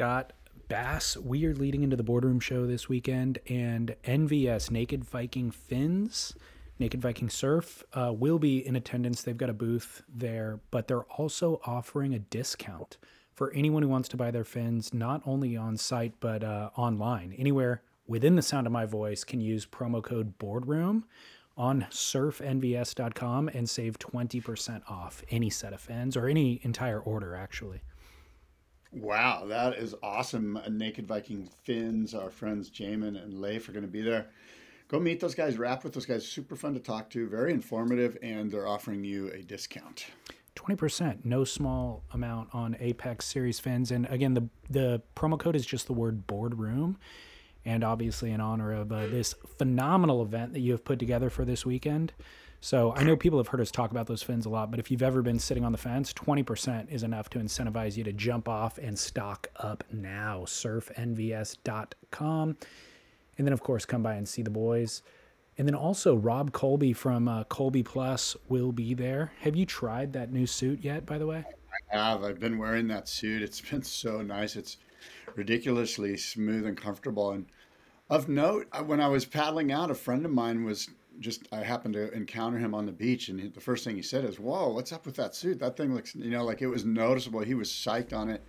Scott. Bass, we are leading into the boardroom show this weekend, and NVS, Naked Viking Fins, Naked Viking Surf, uh, will be in attendance. They've got a booth there, but they're also offering a discount for anyone who wants to buy their fins, not only on site, but uh, online. Anywhere within the sound of my voice can use promo code BOARDROOM on surfnvs.com and save 20% off any set of fins or any entire order, actually. Wow, that is awesome. Naked Viking Fins, our friends Jamin and Leif are going to be there. Go meet those guys, rap with those guys. Super fun to talk to, very informative, and they're offering you a discount. 20%, no small amount on Apex Series fins. And again, the, the promo code is just the word boardroom. And obviously, in honor of uh, this phenomenal event that you have put together for this weekend. So I know people have heard us talk about those fins a lot, but if you've ever been sitting on the fence, 20% is enough to incentivize you to jump off and stock up now. Surfnvs.com. And then, of course, come by and see the boys. And then also, Rob Colby from uh, Colby Plus will be there. Have you tried that new suit yet, by the way? I have. I've been wearing that suit. It's been so nice. It's ridiculously smooth and comfortable. And of note, when I was paddling out, a friend of mine was just I happened to encounter him on the beach, and the first thing he said is, "Whoa, what's up with that suit? That thing looks, you know, like it was noticeable." He was psyched on it,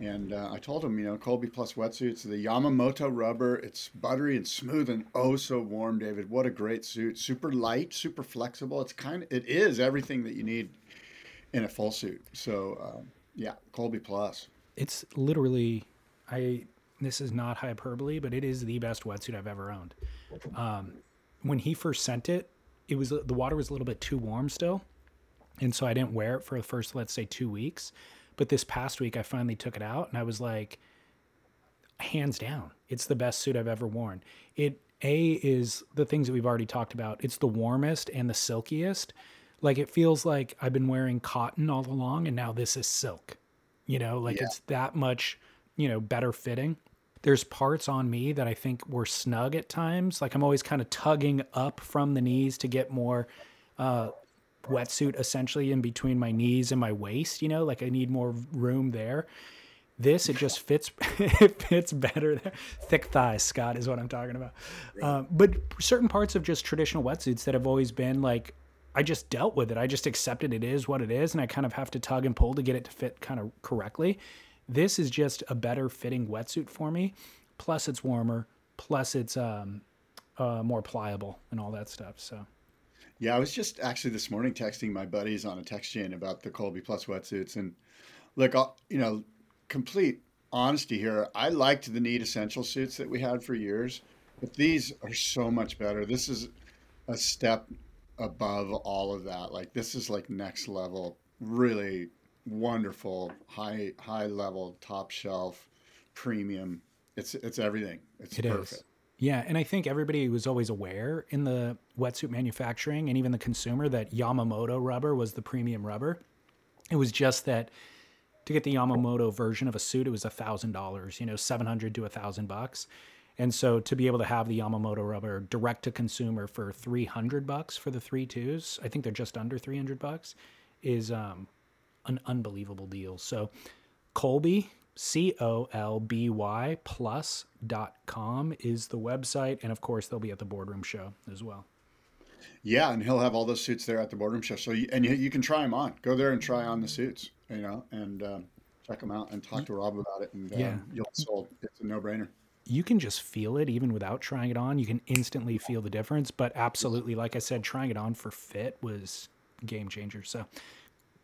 and uh, I told him, you know, Colby Plus wetsuits, the Yamamoto rubber, it's buttery and smooth and oh so warm, David. What a great suit! Super light, super flexible. It's kind of, it is everything that you need in a full suit. So um, yeah, Colby Plus. It's literally, I. This is not hyperbole, but it is the best wetsuit I've ever owned. Um, when he first sent it, it was the water was a little bit too warm still, and so I didn't wear it for the first let's say two weeks. But this past week, I finally took it out, and I was like, hands down, it's the best suit I've ever worn. It a is the things that we've already talked about. It's the warmest and the silkiest. Like it feels like I've been wearing cotton all along, and now this is silk. You know, like yeah. it's that much, you know, better fitting there's parts on me that I think were snug at times. Like I'm always kind of tugging up from the knees to get more uh, wetsuit essentially in between my knees and my waist. You know, like I need more room there. This it just fits. it fits better there. Thick thighs, Scott, is what I'm talking about. Um, but certain parts of just traditional wetsuits that have always been like I just dealt with it. I just accepted it is what it is, and I kind of have to tug and pull to get it to fit kind of correctly. This is just a better fitting wetsuit for me. Plus, it's warmer. Plus, it's um, uh, more pliable and all that stuff. So. Yeah, I was just actually this morning texting my buddies on a text chain about the Colby Plus wetsuits, and look, you know, complete honesty here. I liked the Need Essential suits that we had for years, but these are so much better. This is a step above all of that. Like this is like next level. Really wonderful, high high level, top shelf, premium. It's it's everything. It's it perfect. Is. Yeah, and I think everybody was always aware in the wetsuit manufacturing and even the consumer that Yamamoto rubber was the premium rubber. It was just that to get the Yamamoto version of a suit, it was a thousand dollars, you know, seven hundred to a thousand bucks. And so to be able to have the Yamamoto rubber direct to consumer for three hundred bucks for the three twos, I think they're just under three hundred bucks, is um, an unbelievable deal. So Colby, C O L B Y plus dot com is the website. And of course, they'll be at the boardroom show as well. Yeah, and he'll have all those suits there at the boardroom show. So, you, and you, you can try them on. Go there and try on the suits, you know, and um, check them out and talk to Rob about it. And yeah. Um, you'll sold. It's a no brainer. You can just feel it even without trying it on. You can instantly feel the difference. But absolutely, like I said, trying it on for fit was game changer. So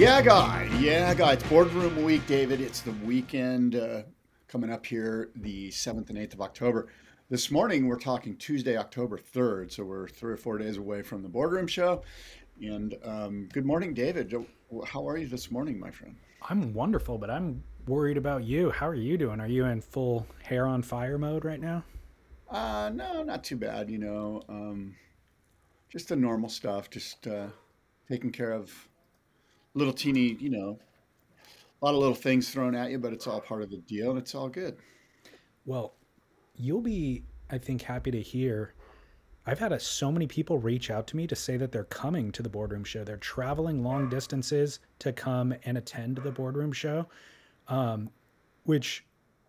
Yeah, guy. Yeah, guy. It's boardroom week, David. It's the weekend uh, coming up here, the 7th and 8th of October. This morning, we're talking Tuesday, October 3rd. So we're three or four days away from the boardroom show. And um, good morning, David. How are you this morning, my friend? I'm wonderful, but I'm worried about you. How are you doing? Are you in full hair on fire mode right now? Uh, no, not too bad. You know, um, just the normal stuff. Just uh, taking care of little teeny, you know, a lot of little things thrown at you, but it's all part of the deal, and it's all good. Well, you'll be, I think, happy to hear. I've had a, so many people reach out to me to say that they're coming to the boardroom show. They're traveling long distances to come and attend the boardroom show, um, which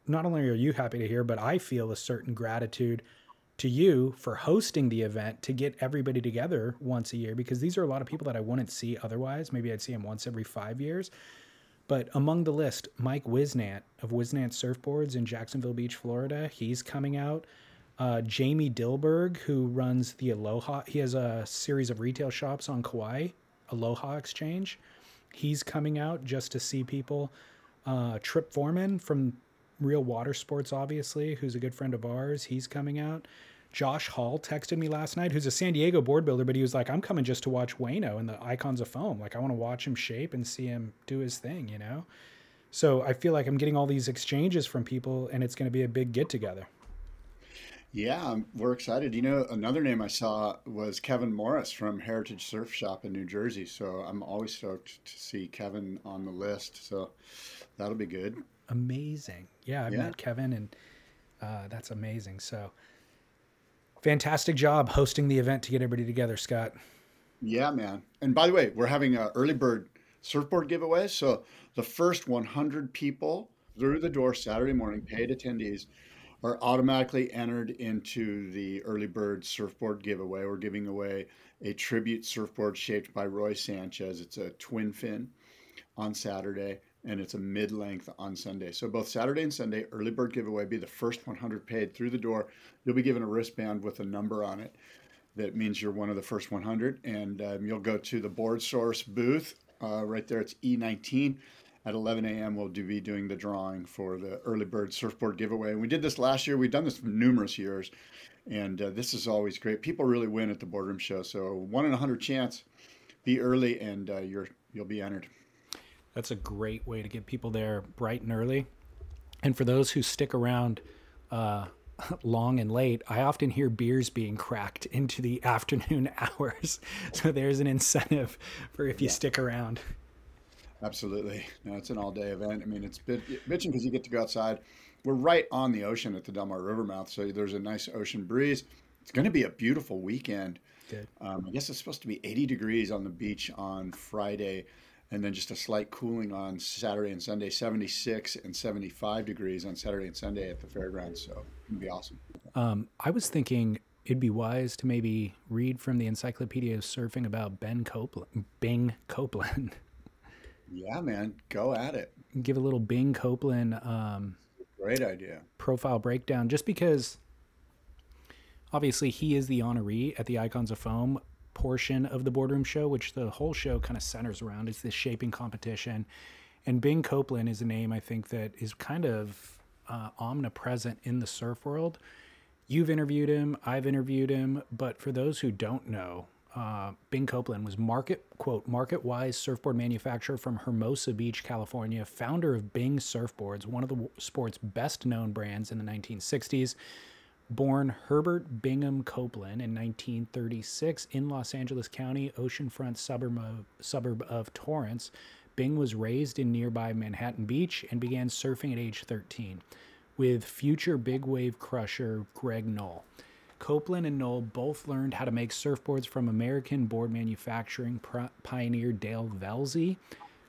not only are you happy to hear, but I feel a certain gratitude to you for hosting the event to get everybody together once a year because these are a lot of people that I wouldn't see otherwise. Maybe I'd see them once every five years. But among the list, Mike Whisnant of Whisnant Surfboards in Jacksonville Beach, Florida, he's coming out. Uh, Jamie Dilberg, who runs the Aloha, he has a series of retail shops on Kauai, Aloha Exchange. He's coming out just to see people. Uh, Trip Foreman from Real Water Sports, obviously, who's a good friend of ours, he's coming out. Josh Hall texted me last night, who's a San Diego board builder, but he was like, I'm coming just to watch Wayno and the Icons of Foam. Like, I want to watch him shape and see him do his thing, you know? So I feel like I'm getting all these exchanges from people, and it's going to be a big get together. Yeah, we're excited. You know, another name I saw was Kevin Morris from Heritage Surf Shop in New Jersey. So I'm always stoked to see Kevin on the list. So that'll be good. Amazing. Yeah, I Yeah. met Kevin, and uh, that's amazing. So fantastic job hosting the event to get everybody together, Scott. Yeah, man. And by the way, we're having a early bird surfboard giveaway. So the first 100 people through the door Saturday morning, paid attendees, are automatically entered into the early bird surfboard giveaway. We're giving away a tribute surfboard shaped by Roy Sanchez. It's a twin fin on Saturday and it's a mid length on Sunday. So both Saturday and Sunday, early bird giveaway, be the first 100 paid through the door. You'll be given a wristband with a number on it that means you're one of the first 100 and um, you'll go to the board source booth uh, right there. It's e19 at 11 a.m we'll do, be doing the drawing for the early bird surfboard giveaway. And we did this last year. We've done this for numerous years and uh, this is always great. People really win at the boardroom show so one in a hundred chance. Be early and uh, you're you'll be entered That's a great way to get people there bright and early. And for those who stick around uh, long and late, I often hear beers being cracked into the afternoon hours. So there's an incentive for if you stick around. Absolutely. No, it's an all day event. I mean, it's bit, bitching because you get to go outside. We're right on the ocean at the Del Mar River mouth, so there's a nice ocean breeze. It's going to be a beautiful weekend. Um, I guess it's supposed to be 80 degrees on the beach on Friday, and then just a slight cooling on Saturday and Sunday, 76 and 75 degrees on Saturday and Sunday at the fairgrounds. So it's going be awesome. Um, I was thinking it'd be wise to maybe read from the Encyclopedia of Surfing about Ben Copeland, Bing Copeland. Yeah, man, go at it. Give a little Bing Copeland um, Great idea. profile breakdown just because obviously he is the honoree at the Icons of Foam portion of the boardroom show, which the whole show kind of centers around. is this shaping competition. And Bing Copeland is a name I think that is kind of uh, omnipresent in the surf world. You've interviewed him, I've interviewed him, but for those who don't know, uh, Bing Copeland was market quote market wise surfboard manufacturer from Hermosa Beach, California, founder of Bing Surfboards, one of the sport's best known brands in the 1960s. Born Herbert Bingham Copeland in 1936 in Los Angeles County, oceanfront suburb of, suburb of Torrance, Bing was raised in nearby Manhattan Beach and began surfing at age 13 with future big wave crusher Greg Noll. Copeland and Noll both learned how to make surfboards from American board manufacturing pioneer Dale Velzy.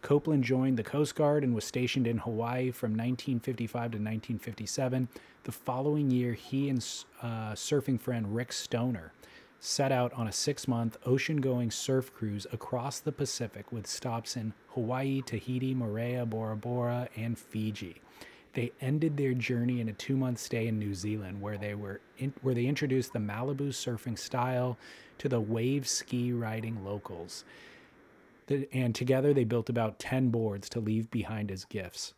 Copeland joined the Coast Guard and was stationed in Hawaii from 1955 to 1957. The following year, he and uh, surfing friend Rick Stoner set out on a six month ocean going surf cruise across the Pacific with stops in Hawaii, Tahiti, Moorea, Bora Bora, and Fiji. They ended their journey in a two-month stay in New Zealand, where they were in, where they introduced the Malibu surfing style to the wave ski riding locals. And together they built about 10 boards to leave behind as gifts.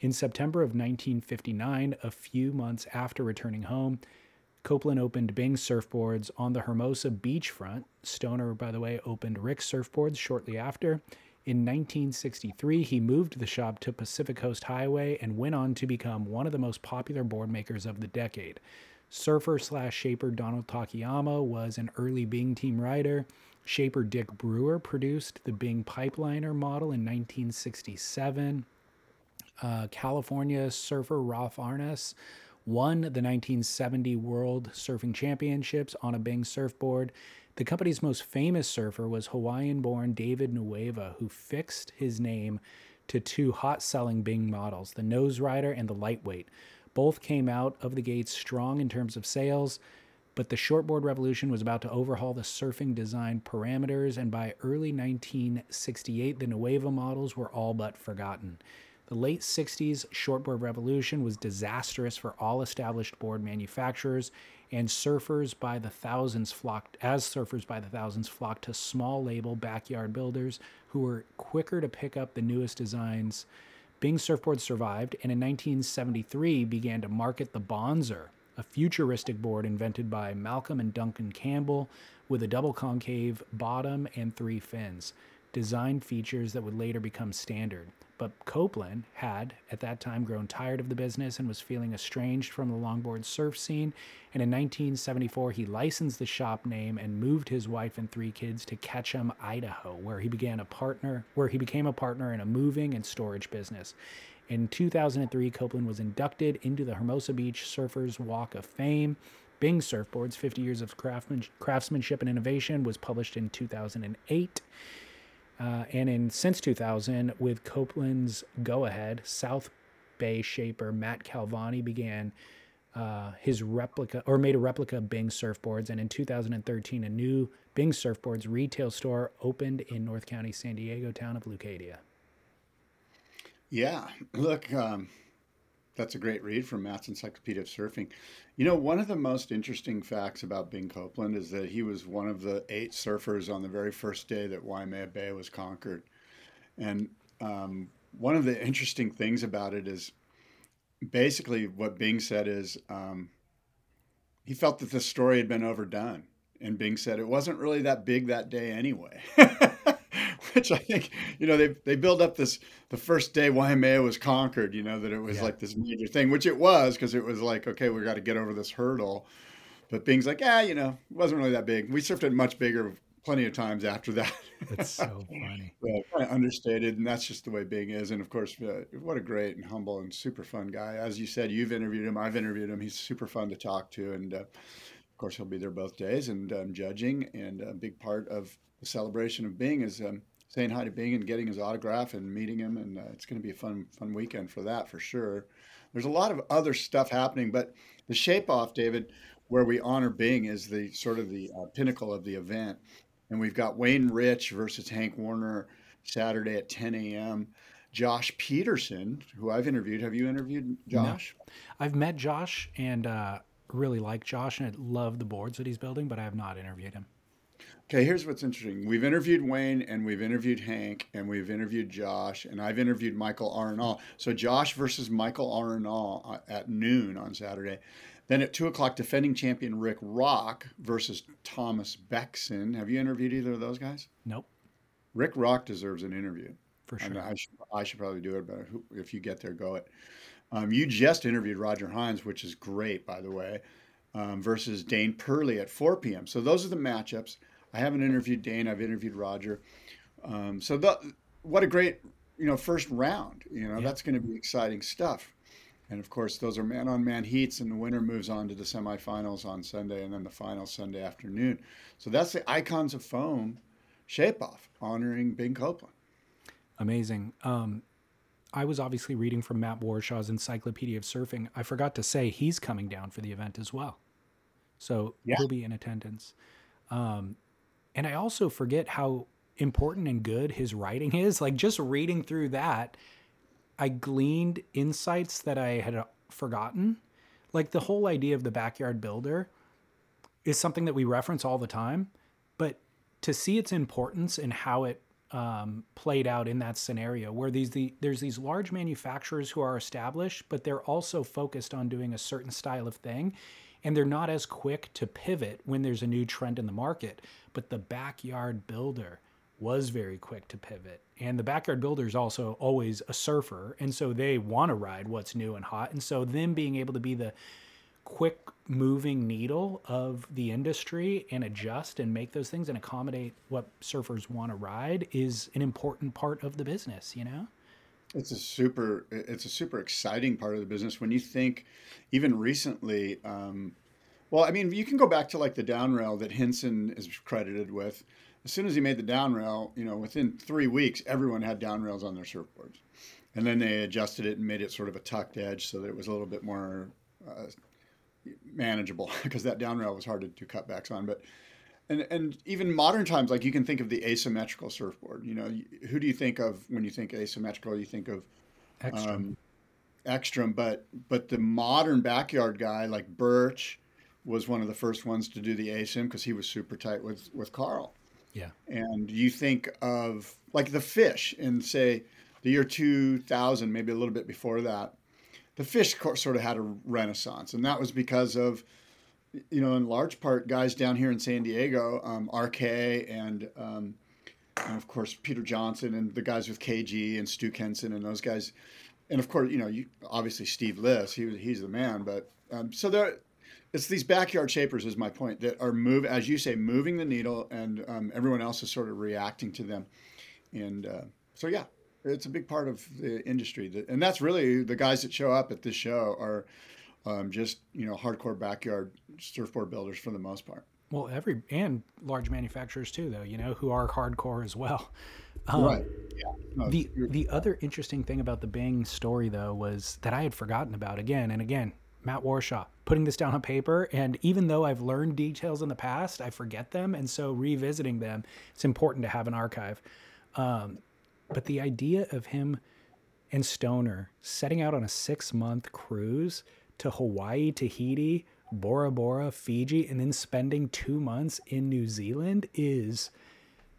In September of 1959, a few months after returning home, Copeland opened Bing Surfboards on the Hermosa beachfront. Stoner, by the way, opened Rick Surfboards shortly after. In 1963, he moved the shop to Pacific Coast Highway and went on to become one of the most popular board makers of the decade. Surfer slash shaper Donald Takayama was an early Bing team rider. Shaper Dick Brewer produced the Bing Pipeliner model in 1967. Uh, California surfer Rolf Aurness won the 1970 World Surfing Championships on a Bing surfboard. The company's most famous surfer was Hawaiian born David Nuuhiwa, who fixed his name to two hot selling Bing models, the Nose Rider and the Lightweight. Both came out of the gates strong in terms of sales, but the shortboard revolution was about to overhaul the surfing design parameters, and by early 1968, the Nuuhiwa models were all but forgotten. The late 60s shortboard revolution was disastrous for all established board manufacturers, and surfers by the thousands flocked as surfers by the thousands flocked to small label backyard builders who were quicker to pick up the newest designs. Bing surfboards survived and in 1973 began to market the Bonzer, a futuristic board invented by Malcolm and Duncan Campbell with a double concave bottom and three fins, design features that would later become standard. But Copeland had, at that time, grown tired of the business and was feeling estranged from the longboard surf scene. And in 1974, he licensed the shop name and moved his wife and three kids to Ketchum, Idaho, where he began a partner, where he became a partner in a moving and storage business. In 2003, Copeland was inducted into the Hermosa Beach Surfers Walk of Fame. Bing Surfboards 50 Years of Craftsmanship and Innovation was published in 2008. Uh, and in since 2000, with Copeland's go ahead, South Bay shaper Matt Calvani began uh, his replica or made a replica of Bing surfboards. And in 2013, a new Bing surfboards retail store opened in North County, San Diego town of Leucadia. Yeah, look, um, that's a great read from Matt's Encyclopedia of Surfing. You know, one of the most interesting facts about Bing Copeland is that he was one of the eight surfers on the very first day that Waimea Bay was conquered. And um, one of the interesting things about it is basically what Bing said is um, he felt that the story had been overdone. And Bing said it wasn't really that big that day anyway. which I think you know they they build up this the first day Waimea was conquered. You know that it was yeah. like this major thing, which it was because it was like okay, we got to get over this hurdle. But Bing's like, yeah, you know, it wasn't really that big. We surfed it much bigger plenty of times after that. It's so funny. yeah, kind of understated, and that's just the way Bing is. And of course, uh, what a great and humble and super fun guy. As you said, you've interviewed him. I've interviewed him. He's super fun to talk to, and uh, of course, he'll be there both days and um, judging. And a big part of the celebration of Bing is um, saying hi to Bing and getting his autograph and meeting him, and uh, it's going to be a fun fun weekend for that for sure. There's a lot of other stuff happening, but the shape off, David, where we honor Bing is the sort of the uh, pinnacle of the event, and we've got Wayne Rich versus Hank Warner Saturday at 10 a.m. Josh Peterson, who I've interviewed. Have you interviewed Josh? No. I've met Josh and uh, really like Josh and I love the boards that he's building, but I have not interviewed him. Okay, here's what's interesting. We've interviewed Wayne and we've interviewed Hank and we've interviewed Josh and I've interviewed Michael Arenal. So Josh versus Michael Arenal uh, at noon on Saturday. Then at two o'clock, defending champion Rick Rock versus Thomas Bexon. Have you interviewed either of those guys? Nope. Rick Rock deserves an interview. For sure. I, I, should, I should probably do it, but if you get there, go it. Um, you just interviewed Roger Hinds, which is great, by the way, um, versus Dane Perlee at 4 p.m. So those are the matchups. I haven't interviewed Dane. I've interviewed Roger. Um, so the, what a great you know first round. You know yeah. that's going to be exciting stuff. And of course, those are man-on-man heats, and the winner moves on to the semifinals on Sunday, and then the final Sunday afternoon. So that's the Icons of Foam shape-off honoring Bing Copeland. Amazing. Um, I was obviously reading from Matt Warshaw's Encyclopedia of Surfing. I forgot to say he's coming down for the event as well, so yeah. he'll be in attendance. Um, and I also forget how important and good his writing is. Like just reading through that, I gleaned insights that I had uh, forgotten. Like the whole idea of the backyard builder is something that we reference all the time, but to see its importance and how it um, played out in that scenario, where these the, there's these large manufacturers who are established, but they're also focused on doing a certain style of thing, and they're not as quick to pivot when there's a new trend in the market. But the backyard builder was very quick to pivot. And the backyard builder is also always a surfer. And so they want to ride what's new and hot. And so them being able to be the quick moving needle of the industry and adjust and make those things and accommodate what surfers want to ride is an important part of the business, you know? It's a super it's a super exciting part of the business when you think even recently um, well, I mean, you can go back to like the down rail that Hynson is credited with. As soon as he made the down rail, you know, within three weeks, everyone had down rails on their surfboards. And then they adjusted it and made it sort of a tucked edge so that it was a little bit more uh, manageable because that down rail was hard to do cutbacks on. But and and even modern times, like you can think of the asymmetrical surfboard. You know, who do you think of when you think asymmetrical? You think of Extra. um, Ekstrom, but but the modern backyard guy like Burch was one of the first ones to do the asym because he was super tight with with Carl. yeah. And you think of like the fish in say the year 2000, maybe a little bit before that, the fish sort of had a renaissance, and that was because of you know in large part guys down here in San Diego, um, RK and. Um, and of course Peter Johnson and the guys with KG and Stu Kenson and those guys, and of course you know you obviously Steve Lis he was he's the man, but um, so there it's these backyard shapers is my point that are move as you say moving the needle and um, everyone else is sort of reacting to them, and uh, so yeah it's a big part of the industry and that's really the guys that show up at this show are um, just you know hardcore backyard surfboard builders for the most part. Well, every and large manufacturers too, though, you know, who are hardcore as well. Um, right. Yeah. No, The the other interesting thing about the Bing story though was that I had forgotten about again and again. Matt Warshaw putting this down on paper, and even though I've learned details in the past, I forget them, and so revisiting them, it's important to have an archive. Um, but the idea of him and Stoner setting out on a six month cruise to Hawaii, Tahiti, Bora Bora, Fiji, and then spending two months in New Zealand is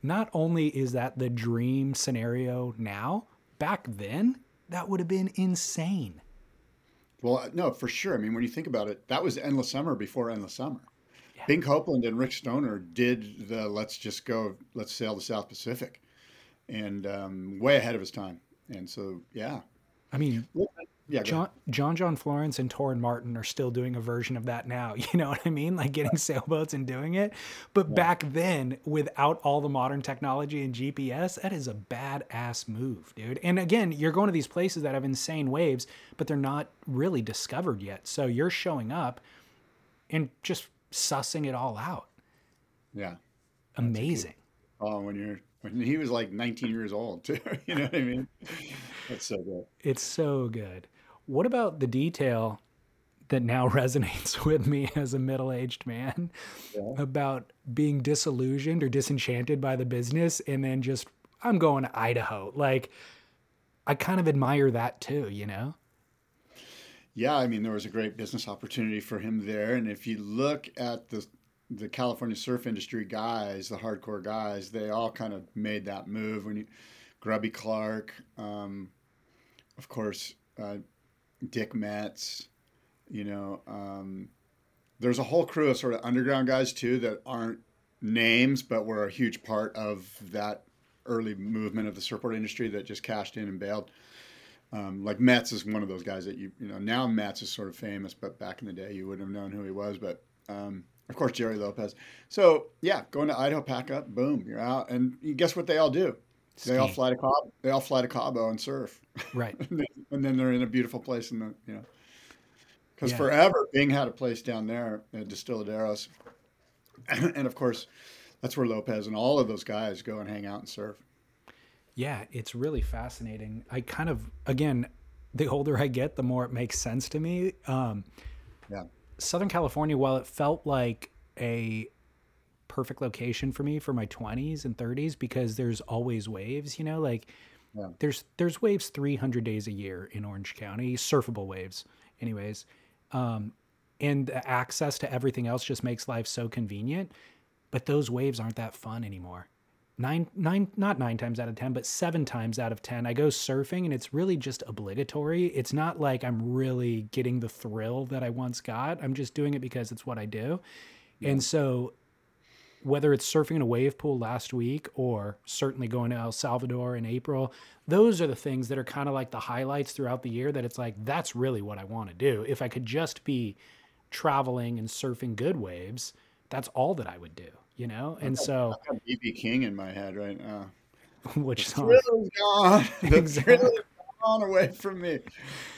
not only is that the dream scenario now, back then, that would have been insane. Well, no, for sure. I mean, when you think about it, that was Endless Summer before Endless Summer. Bing Copeland and Rick Stoner did the let's just go, let's sail the South Pacific, and um, way ahead of his time. And so, yeah, I mean, yeah, John John John Florence and Torrin Martin are still doing a version of that now. You know what I mean? Like getting sailboats and doing it. But back then, without all the modern technology and GPS, that is a badass move, dude. And again, you're going to these places that have insane waves, but they're not really discovered yet. So you're showing up and just sussing it all out. yeah. Amazing. Oh, when you're when he was like 19 years old too. You know what I mean? That's so good. It's so good. What about the detail that now resonates with me as a middle aged man about being disillusioned or disenchanted by the business and then just, I'm going to Idaho? Like, I kind of admire that too, you know? Yeah, I mean, there was a great business opportunity for him there, and if you look at the the California surf industry guys, the hardcore guys, they all kind of made that move. When you, Grubby Clark, um, of course, uh, Dick Metz, you know, um, there's a whole crew of sort of underground guys too that aren't names, but were a huge part of that early movement of the surfboard industry that just cashed in and bailed. Um, like Metz is one of those guys that you you know now Metz is sort of famous, but back in the day you wouldn't have known who he was. But um, of course Jerry Lopez. So yeah, going to Idaho, pack up, boom, you're out, and guess what they all do? They all fly to Cabo. They all fly to Cabo and surf, Right. and, then, and then they're in a beautiful place in the you know. Because Yeah. forever Bing had a place down there at Destiladeros, and of course that's where Lopez and all of those guys go and hang out and surf. Yeah, it's really fascinating. I kind of, again, the older I get, the more it makes sense to me. Um, Yeah. Southern California, while it felt like a perfect location for me for my 20s and 30s because there's always waves, you know, like Yeah. there's there's waves 300 days a year in Orange County, surfable waves anyways. Um, and the access to everything else just makes life so convenient, but those waves aren't that fun anymore. Nine nine not 9 times out of 10, but 7 times out of 10 I go surfing and it's really just obligatory. It's not like I'm really getting the thrill that I once got. I'm just doing it because it's what I do. And so whether it's surfing in a wave pool last week or certainly going to El Salvador in April, those are the things that are kind of like the highlights throughout the year that it's like, that's really what I want to do. If I could just be traveling and surfing good waves, that's all that I would do, you know? And so, I've got BB King in my head right now. which song? Is gone. The Exactly. Gone away from me.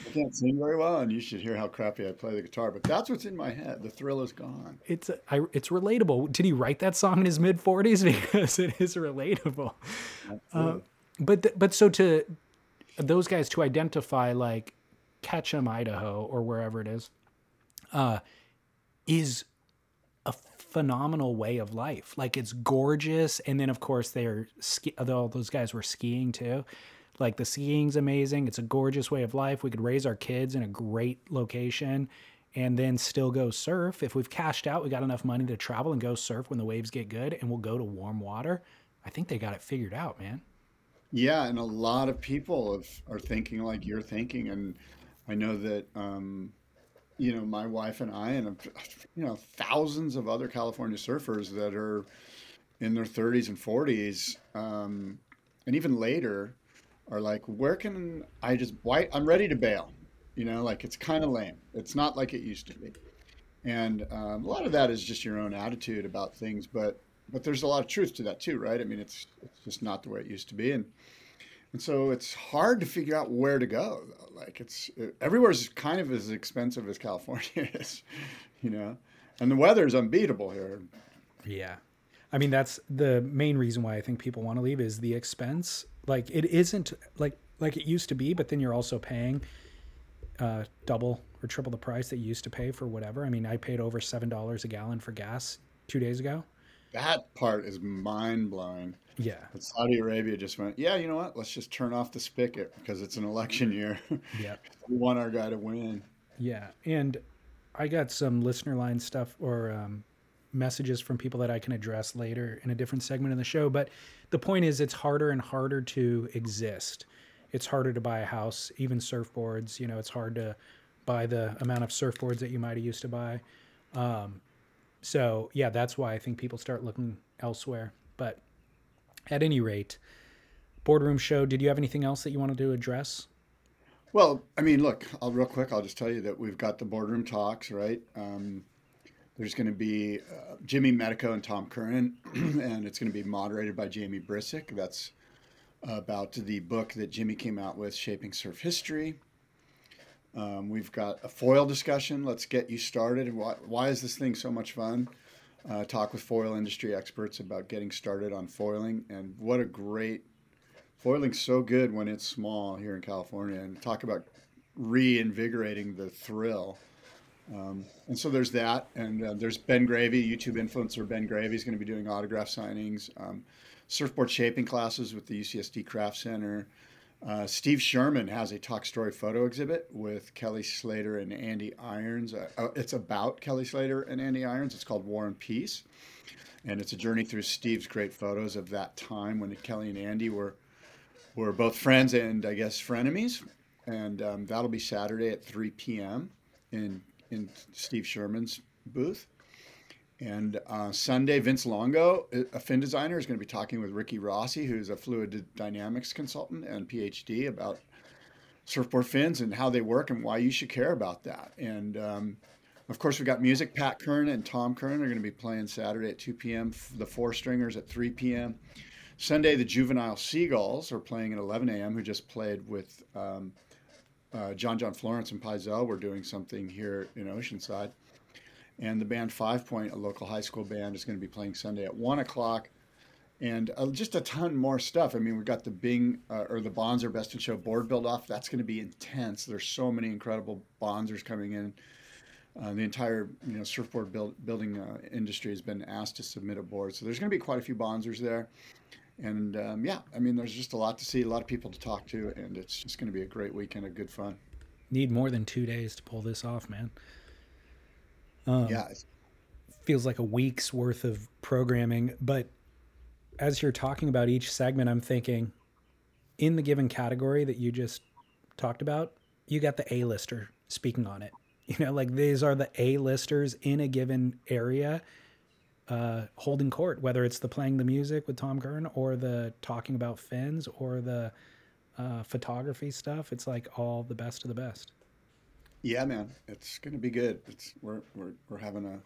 I can't sing very well, and you should hear how crappy I play the guitar. But that's what's in my head. The thrill is gone. It's I, it's relatable. Did he write that song in his mid forties? Because it is relatable. Uh, but th- but so to those guys to identify like Ketchum, Idaho, or wherever it is, uh, is a phenomenal way of life. Like it's gorgeous, and then of course they're ski- all those guys were skiing too. Like the skiing's amazing. It's a gorgeous way of life. We could raise our kids in a great location and then still go surf. If we've cashed out, we got enough money to travel and go surf when the waves get good and we'll go to warm water. I think they got it figured out, man. Yeah, and a lot of people have, are thinking like you're thinking, and I know that um, you know my wife and I, and you know thousands of other California surfers that are in their 30s and 40s, um, and even later, are like, where can I just why I'm ready to bail, you know, like it's kind of lame. It's not like it used to be, and um, a lot of that is just your own attitude about things, but but there's a lot of truth to that too, right? I mean, it's it's just not the way it used to be, and and so it's hard to figure out where to go. Though. Like it's everywhere's kind of as expensive as California is, you know, and the weather is unbeatable here. Yeah. I mean, that's the main reason why I think people want to leave is the expense. Like it isn't like like it used to be, but then you're also paying uh, double or triple the price that you used to pay for whatever. I mean, I paid over seven dollars a gallon for gas two days ago. That part is mind blowing. Yeah, But Saudi Arabia just went, yeah, you know what? Let's just turn off the spigot because it's an election year. yeah, we want our guy to win. yeah. And I got some listener line stuff or um, messages from people that I can address later in a different segment of the show. But the point is, it's harder and harder to exist. It's harder to buy a house, even surfboards. You know, it's hard to buy the amount of surfboards that you might have used to buy. Um, so yeah, that's why I think people start looking elsewhere. But at any rate, boardroom show. Did you have anything else that you wanted to address? Well, I mean, look, I'll real quick. I'll just tell you that we've got the boardroom talks, right? Um, there's going to be uh, Jimmy Medico and Tom Curren, and it's going to be moderated by Jamie Brisick. That's about the book that Jimmy came out with, Shaping Surf History. Um, we've got a foil discussion. Let's get you started. Why, why is this thing so much fun? Uh, talk with foil industry experts about getting started on foiling, and what a great foiling's so good when it's small here in California, and talk about reinvigorating the thrill. Um, and so there's that, and uh, there's Ben Gravy, YouTube influencer Ben Gravy is going to be doing autograph signings, um, surfboard shaping classes with the UCSD Craft Center. Uh, Steve Sherman has a talk story photo exhibit with Kelly Slater and Andy Irons. Uh, uh, it's about Kelly Slater and Andy Irons. It's called War and Peace, and it's a journey through Steve's great photos of that time when Kelly and Andy were were both friends and I guess frenemies. And um, that'll be Saturday at 3 p.m. in in Steve Sherman's booth. And uh, Sunday, Vince Longo, a fin designer, is going to be talking with Ricky Rossi, who's a fluid dynamics consultant and PhD, about surfboard fins and how they work and why you should care about that. And um, of course, we've got music. Pat Curren and Tom Curren are going to be playing Saturday at 2 p.m. The Four Stringers at 3 p.m. Sunday, the Juvenile Seagulls are playing at 11 a.m. Who just played with um, uh, John John Florence and Paizel. We're doing something here in Oceanside. And the band Five Point, a local high school band, is going to be playing Sunday at 1 o'clock. And uh, just a ton more stuff. I mean, we've got the Bing uh, or the Bonzer Best in Show board build off. That's going to be intense. There's so many incredible Bonzers coming in. Uh, the entire you know surfboard build, building uh, industry has been asked to submit a board, so there's going to be quite a few Bonzers there. And um, yeah, I mean, there's just a lot to see, a lot of people to talk to, and it's just going to be a great weekend of good fun. Need more than two days to pull this off, man. yeah, feels like a week's worth of programming. But as you're talking about each segment, I'm thinking in the given category that you just talked about, you got the A-lister speaking on it. You know, like these are the A-listers in a given area uh, holding court, whether it's the playing the music with Tom Curren or the talking about fins or the uh, photography stuff. It's like all the best of the best. Yeah, man, it's gonna be good. It's we're we're we're having a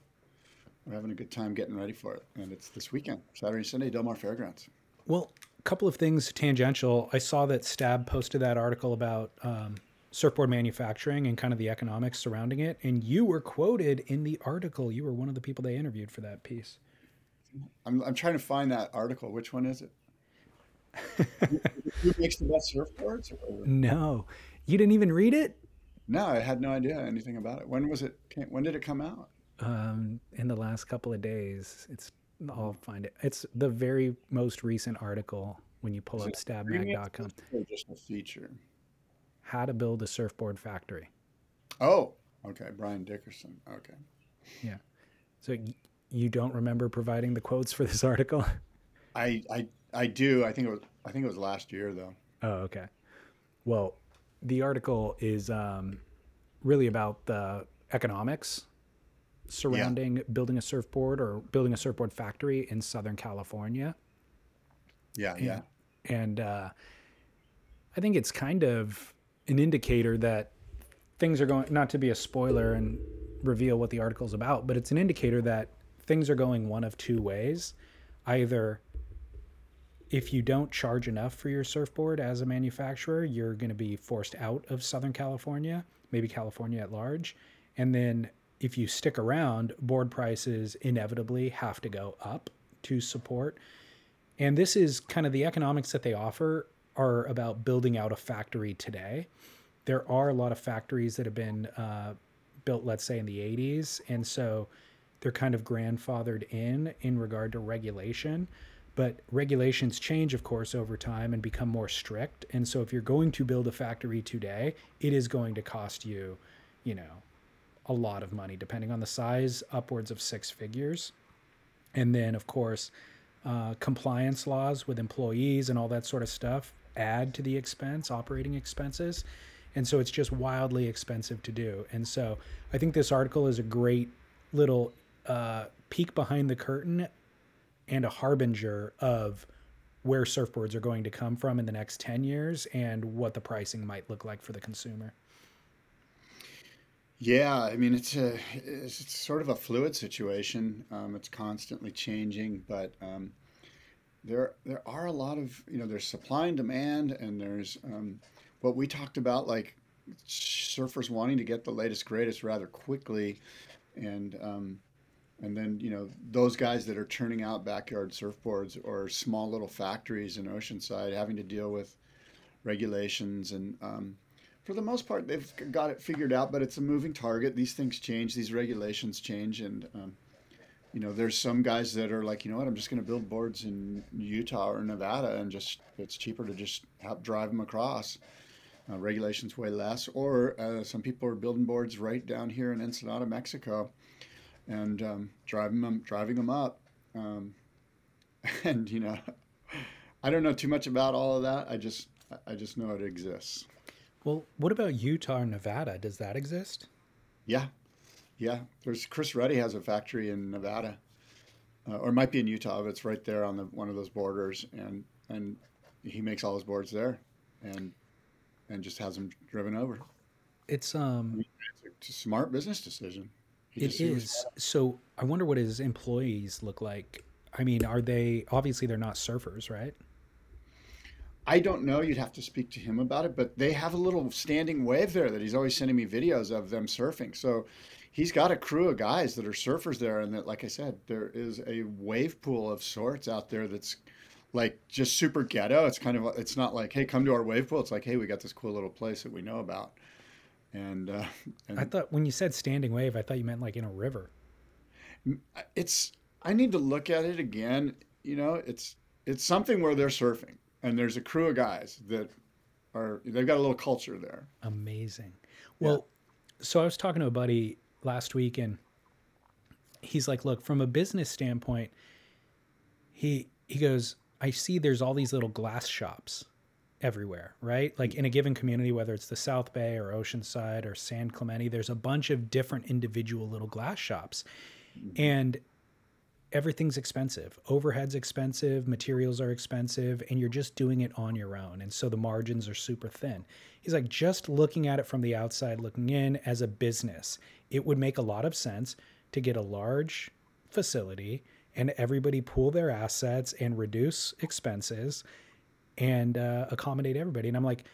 we're having a good time getting ready for it, and it's this weekend, Saturday, Sunday, Del Mar Fairgrounds. Well, a couple of things tangential. I saw that Stab posted that article about um, surfboard manufacturing and kind of the economics surrounding it, and you were quoted in the article. You were one of the people they interviewed for that piece. I'm I'm trying to find that article. Which one is it? Who makes the best surfboards? Or- No, you didn't even read it. No, I had no idea anything about it. When was it? When did it come out? Um, in the last couple of days, it's. I'll find it. It's the very most recent article when you pull Is up stabmag.com. Just a feature? How to build a surfboard factory. Oh, okay. Brian Dickerson. Okay. Yeah. So y- you don't remember providing the quotes for this article? I I I do. I think it was I think it was last year though. Oh, okay. Well, the article is um, really about the economics surrounding building a surfboard or building a surfboard factory in Southern California. Yeah, yeah. And uh, I think it's kind of an indicator that things are going, not to be a spoiler and reveal what the article's about, but it's an indicator that things are going one of two ways. Either if you don't charge enough for your surfboard as a manufacturer, you're going to be forced out of Southern California, maybe California at large. And then if you stick around, board prices inevitably have to go up to support. And this is kind of the economics that they offer are about building out a factory today. There are a lot of factories that have been uh, built, let's say, in the 80s. And so they're kind of grandfathered in in regard to regulation. But regulations change, of course, over time and become more strict. And so if you're going to build a factory today, it is going to cost you, you know, a lot of money, depending on the size, upwards of six figures. And then, of course, uh, compliance laws with employees and all that sort of stuff add to the expense, operating expenses. And so it's just wildly expensive to do. And so I think this article is a great little uh, peek behind the curtain and a harbinger of where surfboards are going to come from in the next 10 years and what the pricing might look like for the consumer. Yeah, I mean it's a it's, sort of a fluid situation. Um, it's constantly changing, but um, there there are a lot of you know there's supply and demand, and there's um, what we talked about like surfers wanting to get the latest greatest rather quickly, and um, and then you know those guys that are turning out backyard surfboards or small little factories in Oceanside having to deal with regulations and um, for the most part, they've got it figured out, but it's a moving target. These things change, these regulations change, and um, you know, there's some guys that are like, you know what, I'm just going to build boards in Utah or Nevada, and just it's cheaper to just help drive them across. Uh, regulations way less, or uh, some people are building boards right down here in Ensenada, Mexico, and um, driving them driving them up. Um, and you know, I don't know too much about all of that. I just I just know it exists. Well, what about Utah or Nevada? Does that exist? Yeah, yeah. There's Chris Ruddy has a factory in Nevada, uh, or it might be in Utah, but it's right there on the one of those borders, and and he makes all his boards there, and and just has them driven over. It's um, It's a smart business decision. He it just- he was- is. So I wonder what his employees look like. I mean, are they obviously they're not surfers, right? I don't know. You'd have to speak to him about it, but they have a little standing wave there that he's always sending me videos of them surfing. So he's got a crew of guys that are surfers there, and that, like I said, there is a wave pool of sorts out there that's like just super ghetto. It's kind of it's not like hey, come to our wave pool. It's like hey, we got this cool little place that we know about, and uh, and I thought when you said standing wave, I thought you meant like in a river. it's I need to look at it again. You know, it's it's something where they're surfing, and there's a crew of guys that are they've got a little culture there. Amazing. Well, so I was talking to a buddy last week, and he's like, "Look, from a business standpoint, he he goes, I see there's all these little glass shops everywhere, right? Like in a given community, whether it's the South Bay or Oceanside or San Clemente, there's a bunch of different individual little glass shops, and everything's expensive. Overhead's expensive, materials are expensive, and you're just doing it on your own. And so the margins are super thin. He's like, just looking at it from the outside, looking in as a business, it would make a lot of sense to get a large facility and everybody pool their assets and reduce expenses and uh, accommodate everybody. And I'm like,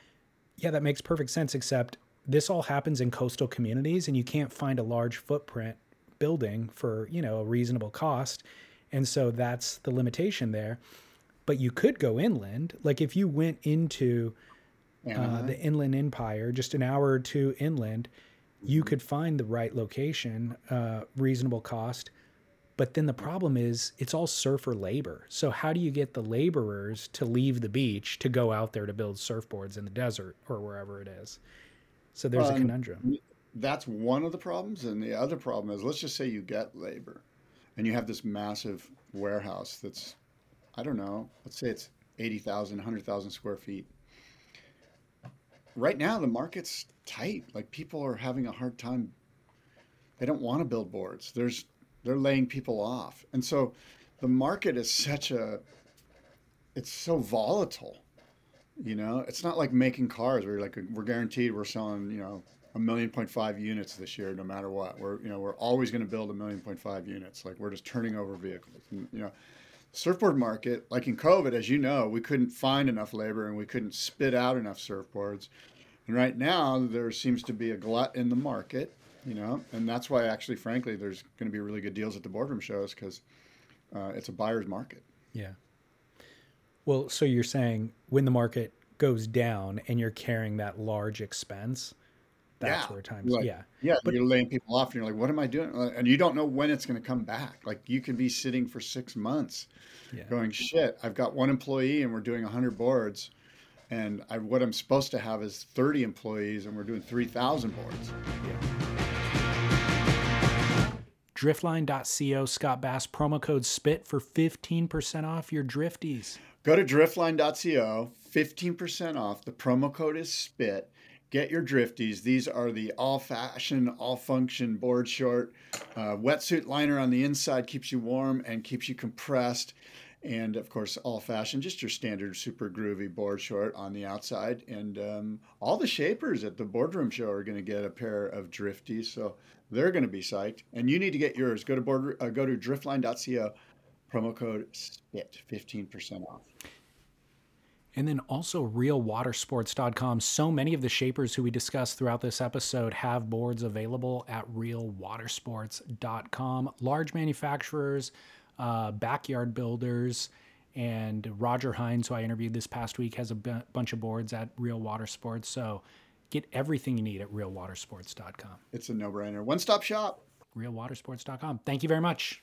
yeah, that makes perfect sense, except this all happens in coastal communities and you can't find a large footprint building for, you know, a reasonable cost. And so that's the limitation there. But you could go inland. Like if you went into uh, the Inland Empire, just an hour or two inland, you could find the right location, uh, reasonable cost. But then the problem is it's all surfer labor. So how do you get the laborers to leave the beach to go out there to build surfboards in the desert or wherever it is? So there's um, a conundrum. That's one of the problems, and the other problem is let's just say you get labor, and you have this massive warehouse that's, I don't know, let's say it's 80,000, 100,000 square feet right now the market's tight. Like people are having a hard time. They don't want to build boards. There's they're laying people off, and so the market is such a it's so volatile. You know, it's not like making cars where you're like we're guaranteed we're selling you know a million point five units this year no matter what. We're you know we're always going to build a million point five units. Like we're just turning over vehicles. And, you know, surfboard market, like in COVID, as you know, we couldn't find enough labor and we couldn't spit out enough surfboards. And right now, there seems to be a glut in the market, you know, and that's why actually, frankly, there's going to be really good deals at the boardroom shows because uh, it's a buyer's market. Yeah. Well, so you're saying when the market goes down and you're carrying that large expense, that's yeah. where times like, yeah. yeah but, you're laying people off and you're like what am i doing? Uh, and you don't know when it's going to come back. Like you could be sitting for six months yeah. going shit i've got one employee and we're doing 100 boards and I, what i'm supposed to have is 30 employees and we're doing 3000 boards. Yeah. driftline.co scott bass promo code spit for 15% off your drifties. Go to driftline.co 15% off. The promo code is spit get your drifties. These are the all fashion, all function board short. Uh, wetsuit liner on the inside keeps you warm and keeps you compressed. And of course, all fashion, just your standard super groovy board short on the outside. And um, all the shapers at the boardroom show are going to get a pair of drifties. So they're going to be psyched. And you need to get yours. Go to board, uh, go to driftline.co, promo code SPIT, 15% off. And then also realwatersports.com. So many of the shapers who we discussed throughout this episode have boards available at realwatersports.com. Large manufacturers, uh, backyard builders, and Roger Hinds, who I interviewed this past week, has a b- bunch of boards at Real Watersports. So get everything you need at realwatersports.com. It's a no brainer. One stop shop. Realwatersports.com. Thank you very much.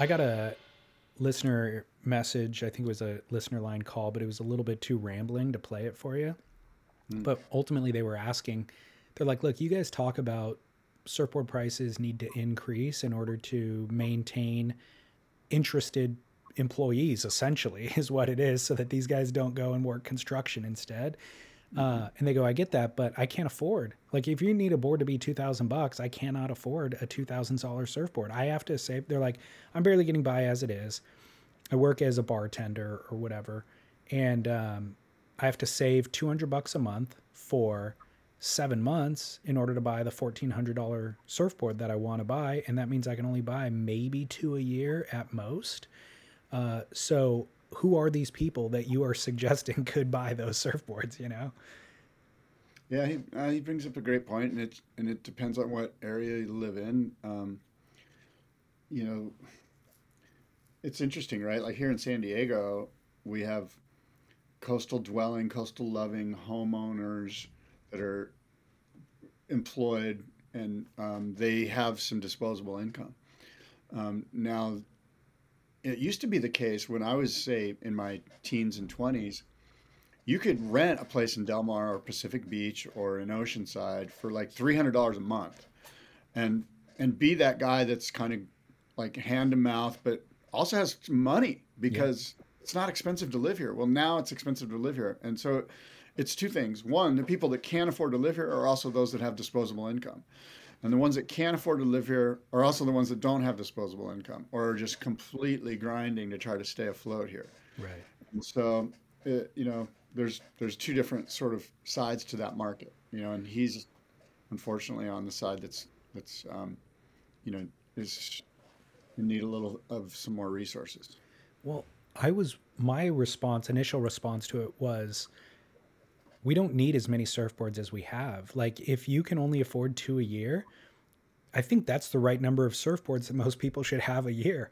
I got a listener message. I think it was a listener line call, but it was a little bit too rambling to play it for you. Hmm. But ultimately, they were asking, they're like, look, you guys talk about surfboard prices need to increase in order to maintain interested employees, essentially, is what it is, so that these guys don't go and work construction instead. Uh, and they go, I get that, but I can't afford. Like, if you need a board to be two thousand bucks, I cannot afford a two thousand dollar surfboard. I have to save. They're like, I'm barely getting by as it is. I work as a bartender or whatever, and um, I have to save two hundred bucks a month for seven months in order to buy the fourteen hundred dollar surfboard that I want to buy, and that means I can only buy maybe two a year at most. Uh, so, who are these people that you are suggesting could buy those surfboards? You know. Yeah, he, uh, he brings up a great point, and it and it depends on what area you live in. Um, you know, it's interesting, right? Like here in San Diego, we have coastal dwelling, coastal loving homeowners that are employed, and um, they have some disposable income. Um, now, it used to be the case when I was, say, in my teens and twenties you could rent a place in Del Mar or Pacific Beach or in Oceanside for like three hundred dollars a month, and and be that guy that's kind of like hand to mouth, but also has money because it's not expensive to live here. Well, now it's expensive to live here, and so it's two things. One, the people that can't afford to live here are also those that have disposable income. And the ones that can't afford to live here are also the ones that don't have disposable income or are just completely grinding to try to stay afloat here. Right. And so, it, you know, there's there's two different sort of sides to that market, you know, and he's unfortunately on the side that's that's um, you know is in need a little of some more resources. Well, I was my response, initial response to it was we don't need as many surfboards as we have. Like if you can only afford two a year, I think that's the right number of surfboards that most people should have a year.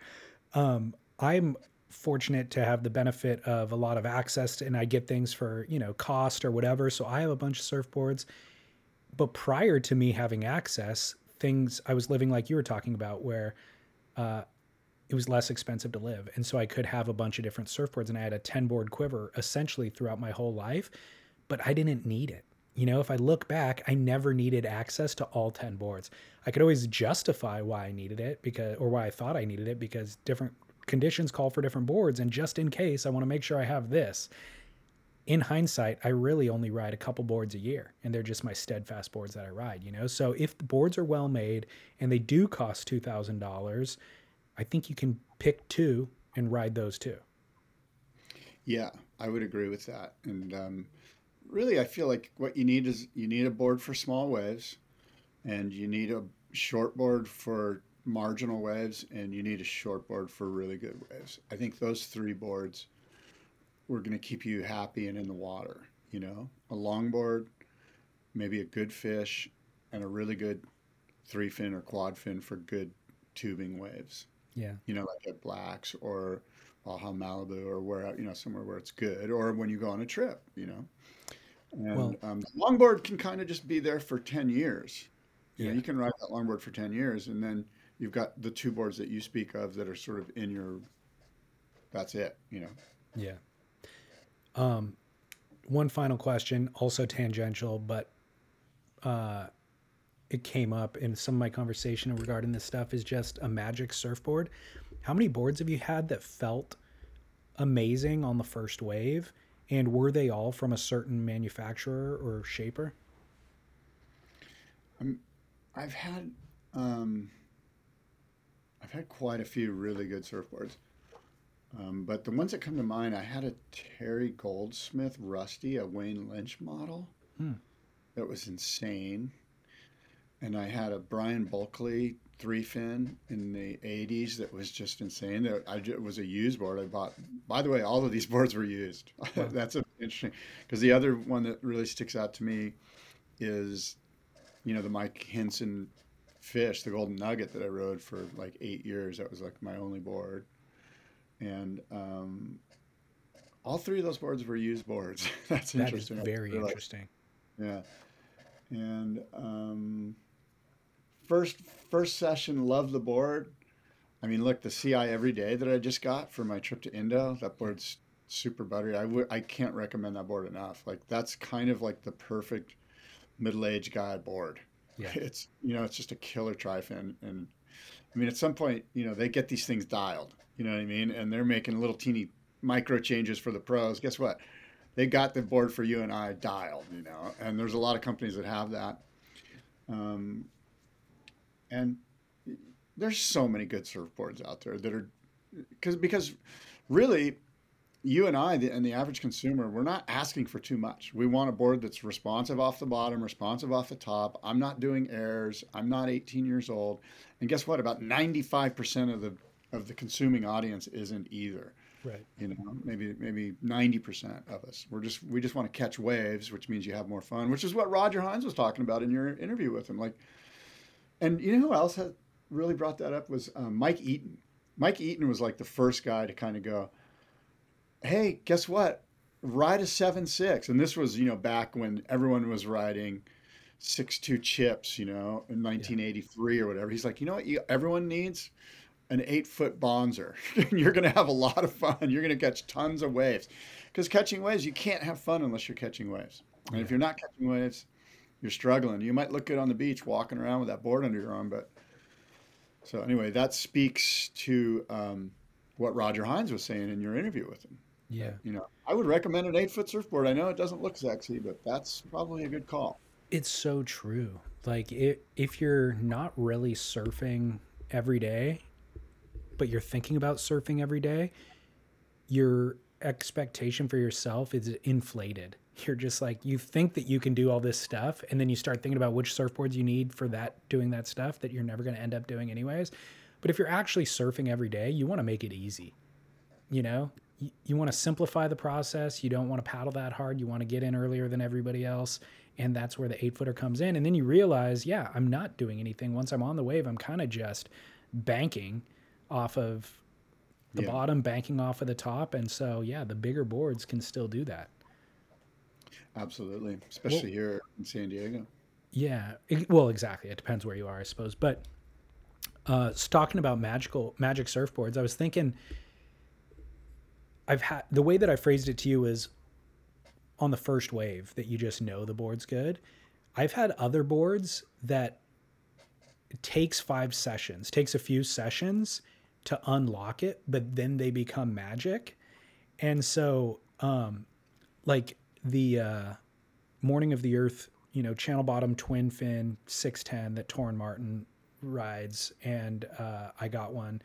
Um, I'm fortunate to have the benefit of a lot of access to, and I get things for, you know, cost or whatever. So I have a bunch of surfboards. But prior to me having access, things I was living like you were talking about, where uh, it was less expensive to live. And so I could have a bunch of different surfboards and I had a 10 board quiver essentially throughout my whole life, but I didn't need it. You know, if I look back, I never needed access to all 10 boards. I could always justify why I needed it because, or why I thought I needed it because different conditions call for different boards. And just in case, I want to make sure I have this. In hindsight, I really only ride a couple boards a year, and they're just my steadfast boards that I ride, you know? So if the boards are well made and they do cost $2,000, I think you can pick two and ride those two. Yeah, I would agree with that. And um, really, I feel like what you need is you need a board for small waves, and you need a short board for marginal waves, and you need a short board for really good waves. I think those three boards were going to keep you happy and in the water. You know, a long board, maybe a good fish, and a really good three fin or quad fin for good tubing waves. Yeah. You know, like at Blacks or Baja Malibu or where you know somewhere where it's good, or when you go on a trip. You know, and Well- um, longboard can kind of just be there for ten years. You know, you can ride that longboard for ten years, and then you've got the two boards that you speak of that are sort of in your. That's it. You know. Yeah. Um, one final question, also tangential, but uh, it came up in some of my conversation regarding this stuff is just a magic surfboard. How many boards have you had that felt amazing on the first wave? And were they all from a certain manufacturer or shaper? I've had um, I've had quite a few really good surfboards. Um, but the ones that come to mind, I had a Terry Goldsmith Rusty, a Wayne Lynch model. That was insane. And I had a Brian Bulkley three fin in the 80s that was just insane. That I it was a used board I bought. By the way, all of these boards were used. That's interesting because the other one that really sticks out to me is you know, the Mike Hynson fish, the golden nugget that I rode for like eight years. That was like my only board. And um, all three of those boards were used boards. That's That is interesting. I very interesting. Yeah. And um, first first session, love the board. I mean, look, the CI every day that I just got for my trip to Indo, that board's super buttery. I I can't recommend that board enough. Like that's kind of like the perfect middle-aged guy board. Yeah. It's you know, it's just a killer tri-fin and I mean at some point, you know, they get these things dialed, you know what I mean? And they're making little teeny micro changes for the pros. Guess what? They got the board for you and I dialed, you know. And there's a lot of companies that have that. Um, and there's so many good surfboards out there that are because because really you and I and the average consumer, we're not asking for too much. We want a board that's responsive off the bottom, responsive off the top. I'm not doing airs. I'm not 18 years old. And guess what? About 95% of the of the consuming audience isn't either. Right. You know, maybe maybe 90% of us. We're just we just want to catch waves, which means you have more fun, which is what Roger Hinds was talking about in your interview with him. Like, and you know who else had really brought that up was um, Mike Eaton. Mike Eaton was like the first guy to kind of go, hey, guess what? Ride a seven six, and this was you know back when everyone was riding six two chips, you know, in 1983 yeah. or whatever. He's like, you know what? You, everyone needs an eight foot bonzer. you're going to have a lot of fun. You're going to catch tons of waves, because catching waves, you can't have fun unless you're catching waves. And yeah. if you're not catching waves, you're struggling. You might look good on the beach walking around with that board under your arm, but so anyway, that speaks to um, what Roger Hinds was saying in your interview with him. Yeah. You know, I would recommend an eight foot surfboard. I know it doesn't look sexy, but that's probably a good call. It's so true. Like it, if you're not really surfing every day, but you're thinking about surfing every day, your expectation for yourself is inflated. You're just like you think that you can do all this stuff, and then you start thinking about which surfboards you need for that doing that stuff that you're never going to end up doing anyways. But if you're actually surfing every day, you want to make it easy. You know, you, you want to simplify the process. You don't want to paddle that hard. You want to get in earlier than everybody else. And that's where the eight footer comes in. And then you realize, yeah, I'm not doing anything. Once I'm on the wave, I'm kind of just banking off of the yeah. bottom, banking off of the top. And so, yeah, the bigger boards can still do that. Absolutely. Especially well, here in San Diego. Yeah. It, well, exactly. It depends where you are, I suppose. But uh, talking about magical magic surfboards, I was thinking I've had the way that I phrased it to you is on the first wave that you just know the board's good. I've had other boards that it takes five sessions, takes a few sessions to unlock it, but then they become magic. And so, um, like the uh, Morning of the Earth, you know, channel bottom twin fin 610 that Torren Martin rides, and uh, I got one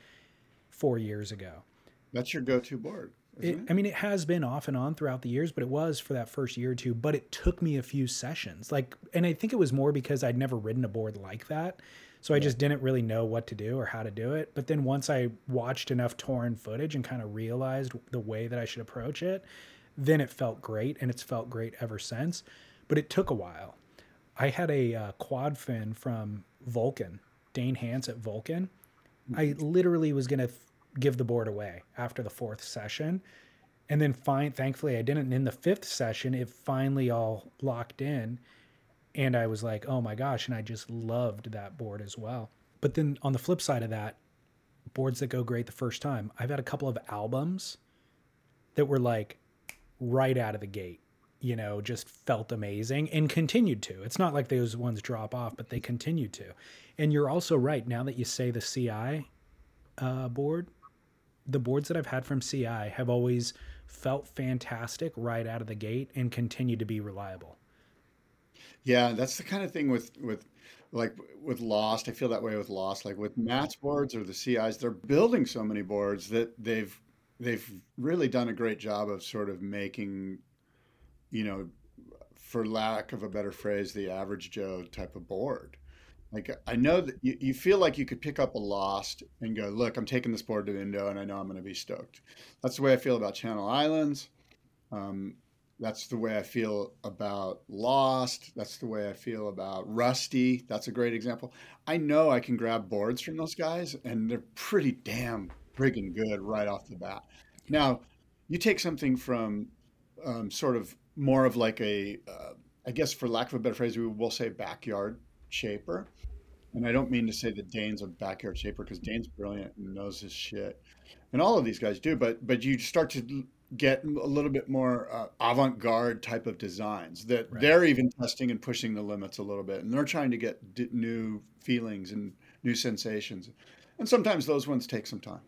four years ago. That's your go-to board. It, I mean, it has been off and on throughout the years, but it was for that first year or two. But it took me a few sessions. Like, and I think it was more because I'd never ridden a board like that. So I just didn't really know what to do or how to do it. But then once I watched enough Torren footage and kind of realized the way that I should approach it, then it felt great. And it's felt great ever since. But it took a while. I had a uh, quad fin from Vulcan, Dane Hans at Vulcan. I literally was going to give the board away after the fourth session. And then fine, thankfully I didn't. And in the fifth session, it finally all locked in. And I was like, oh my gosh. And I just loved that board as well. But then on the flip side of that, boards that go great the first time, I've had a couple of albums that were like right out of the gate, you know, just felt amazing and continued to. It's not like those ones drop off, but they continued to. And you're also right. Now that you say the CI uh, board, the boards that I've had from CI have always felt fantastic right out of the gate and continue to be reliable. Yeah, that's the kind of thing with with like with Lost. I feel that way with Lost. Like with Matt's boards or the CIs, they're building so many boards that they've they've really done a great job of sort of making, you know, for lack of a better phrase, the average Joe type of board. Like I know that you, you feel like you could pick up a Lost and go, look, I'm taking this board to Indo, and I know I'm going to be stoked. That's the way I feel about Channel Islands. Um, that's the way I feel about Lost. That's the way I feel about Rusty. That's a great example. I know I can grab boards from those guys, and they're pretty damn friggin' good right off the bat. Now, you take something from um, sort of more of like a, uh, I guess for lack of a better phrase, we will say backyard shaper and I don't mean to say that Dane's a backyard shaper because Dane's brilliant and knows his shit, and all of these guys do. But but you start to get a little bit more uh, avant-garde type of designs that Right. they're even testing and pushing the limits a little bit, and they're trying to get d- new feelings and new sensations, and sometimes those ones take some time.